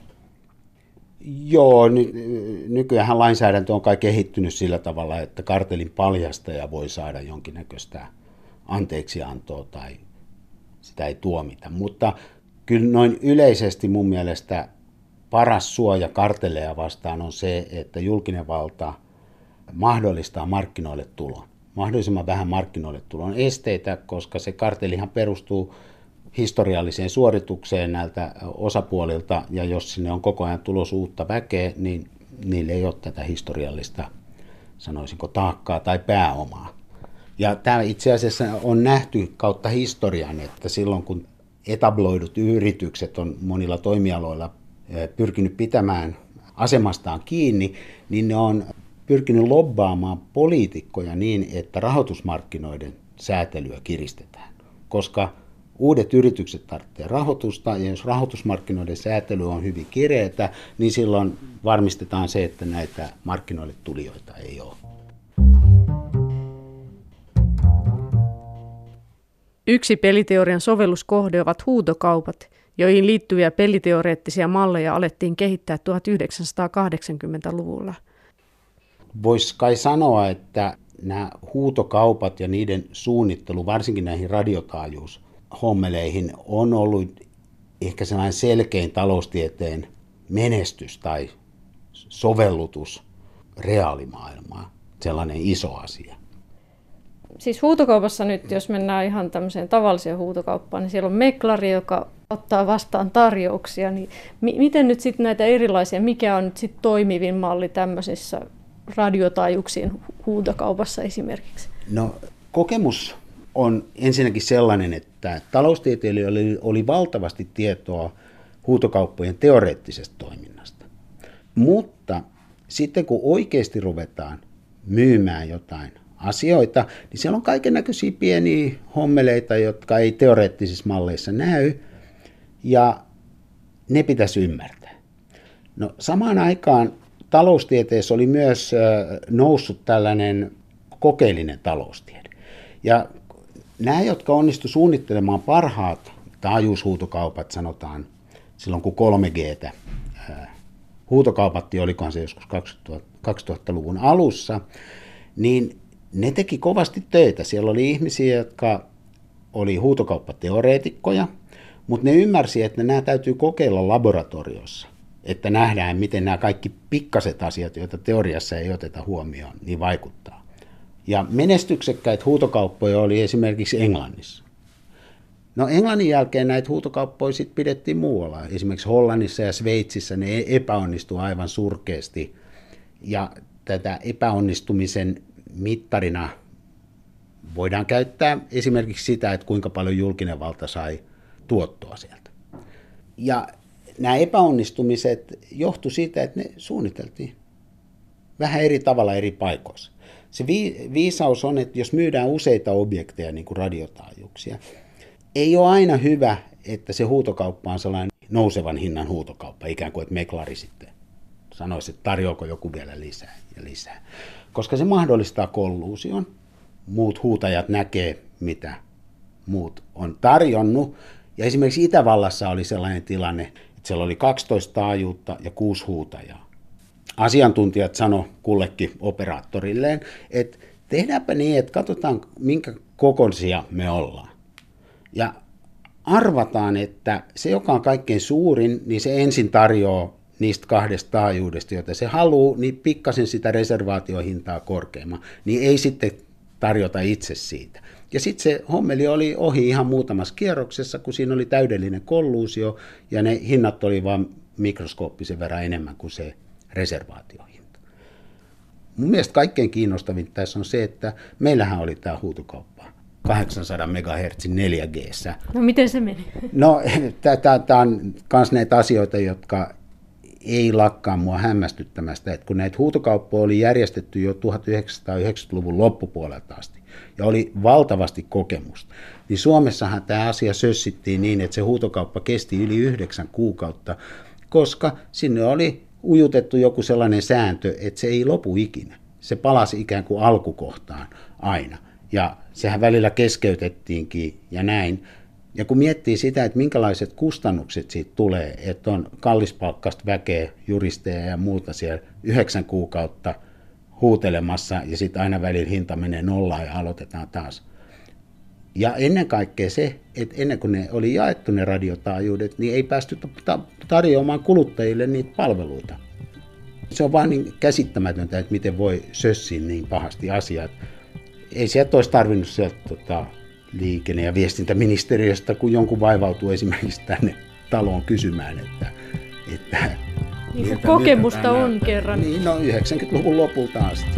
Joo, ny- nykyään lainsäädäntö on kai kehittynyt sillä tavalla, että kartelin paljastaja voi saada jonkinnäköistä anteeksiantoa tai sitä ei tuomita. Mutta kyllä noin yleisesti mun mielestä paras suoja kartelleja vastaan on se, että julkinen valta – mahdollistaa markkinoille tulon. Mahdollisimman vähän markkinoille tulon esteitä, koska se kartelihan perustuu historialliseen suoritukseen näiltä osapuolilta, ja jos sinne on koko ajan tulos uutta väkeä, niin niille ei ole tätä historiallista, sanoisinko, taakkaa tai pääomaa. Ja tämä itse asiassa on nähty kautta historian, että silloin kun etabloidut yritykset on monilla toimialoilla eh, pyrkinyt pitämään asemastaan kiinni, niin ne on pyrkinyt lobbaamaan poliitikkoja niin, että rahoitusmarkkinoiden säätelyä kiristetään, koska uudet yritykset tarvitsevat rahoitusta, ja jos rahoitusmarkkinoiden säätely on hyvin kireetä, niin silloin varmistetaan se, että näitä markkinoille tulijoita ei ole. Yksi peliteorian sovelluskohde ovat huutokaupat, joihin liittyviä peliteoreettisia malleja alettiin kehittää 1980-luvulla – Voisi kai sanoa, että nämä huutokaupat ja niiden suunnittelu, varsinkin näihin radiotaajuushommeleihin, on ollut ehkä sellainen selkein taloustieteen menestys tai sovellutus. reaalimaailmaa, sellainen iso asia. Siis huutokaupassa nyt, jos mennään ihan tämmöiseen tavalliseen huutokauppaan, niin siellä on meklari, joka ottaa vastaan tarjouksia. Niin mi- miten nyt sitten näitä erilaisia, mikä on nyt sitten toimivin malli tämmöisessä radiotaajuuksien huutokaupassa esimerkiksi? No kokemus on ensinnäkin sellainen, että taloustieteilijöillä oli, oli valtavasti tietoa huutokauppojen teoreettisesta toiminnasta. Mutta sitten kun oikeasti ruvetaan myymään jotain asioita, niin siellä on kaiken näköisiä pieniä hommeleita, jotka ei teoreettisissa malleissa näy, ja ne pitäisi ymmärtää. No samaan aikaan taloustieteessä oli myös noussut tällainen kokeellinen taloustiede. Ja nämä, jotka onnistu suunnittelemaan parhaat taajuushuutokaupat, sanotaan silloin kun 3G huutokaupatti, olikohan se joskus 2000-luvun alussa, niin ne teki kovasti töitä. Siellä oli ihmisiä, jotka oli huutokauppateoreetikkoja, mutta ne ymmärsi, että nämä täytyy kokeilla laboratoriossa, että nähdään, miten nämä kaikki pikkaset asiat, joita teoriassa ei oteta huomioon, niin vaikuttaa. Ja menestyksekkäitä huutokauppoja oli esimerkiksi Englannissa. No Englannin jälkeen näitä huutokauppoja sit pidettiin muualla. Esimerkiksi Hollannissa ja Sveitsissä ne epäonnistui aivan surkeasti. Ja tätä epäonnistumisen mittarina voidaan käyttää esimerkiksi sitä, että kuinka paljon julkinen valta sai tuottoa sieltä. Ja nämä epäonnistumiset johtu siitä, että ne suunniteltiin vähän eri tavalla eri paikoissa. Se viisaus on, että jos myydään useita objekteja, niin kuin radiotaajuuksia, ei ole aina hyvä, että se huutokauppa on sellainen nousevan hinnan huutokauppa, ikään kuin että meklari sitten sanoisi, että tarjoako joku vielä lisää ja lisää. Koska se mahdollistaa kolluusion. Muut huutajat näkee, mitä muut on tarjonnut. Ja esimerkiksi Itävallassa oli sellainen tilanne, että siellä oli 12 taajuutta ja 6 huutajaa. Asiantuntijat sano kullekin operaattorilleen, että tehdäänpä niin, että katsotaan minkä kokoisia me ollaan. Ja arvataan, että se, joka on kaikkein suurin, niin se ensin tarjoaa niistä kahdesta taajuudesta, joita se haluaa, niin pikkasen sitä reservaatiohintaa korkeamman, niin ei sitten tarjota itse siitä. Ja sitten se hommeli oli ohi ihan muutamassa kierroksessa, kun siinä oli täydellinen kolluusio, ja ne hinnat oli vain mikroskooppisen verran enemmän kuin se reservaatiohinta. Mun mielestä kaikkein kiinnostavin tässä on se, että meillähän oli tämä huutokauppa 800 MHz 4G. No miten se meni? No tämä on myös näitä asioita, jotka ei lakkaa mua hämmästyttämästä, että kun näitä huutokauppoja oli järjestetty jo 1990-luvun loppupuolelta asti ja oli valtavasti kokemusta, niin Suomessahan tämä asia sössittiin niin, että se huutokauppa kesti yli yhdeksän kuukautta, koska sinne oli ujutettu joku sellainen sääntö, että se ei lopu ikinä. Se palasi ikään kuin alkukohtaan aina. Ja sehän välillä keskeytettiinkin ja näin. Ja kun miettii sitä, että minkälaiset kustannukset siitä tulee, että on kallispalkkasta väkeä, juristeja ja muuta siellä yhdeksän kuukautta huutelemassa ja sitten aina välillä hinta menee nollaan ja aloitetaan taas. Ja ennen kaikkea se, että ennen kuin ne oli jaettu ne radiotaajuudet, niin ei päästy tarjoamaan kuluttajille niitä palveluita. Se on vaan niin käsittämätöntä, että miten voi sössiä niin pahasti asiat. Ei sieltä olisi tarvinnut sieltä tota, liikenne- ja viestintäministeriöstä, kun jonkun vaivautuu esimerkiksi tänne taloon kysymään, että, että niin, kokemusta on kerran. Niin, no 90-luvun lopulta asti.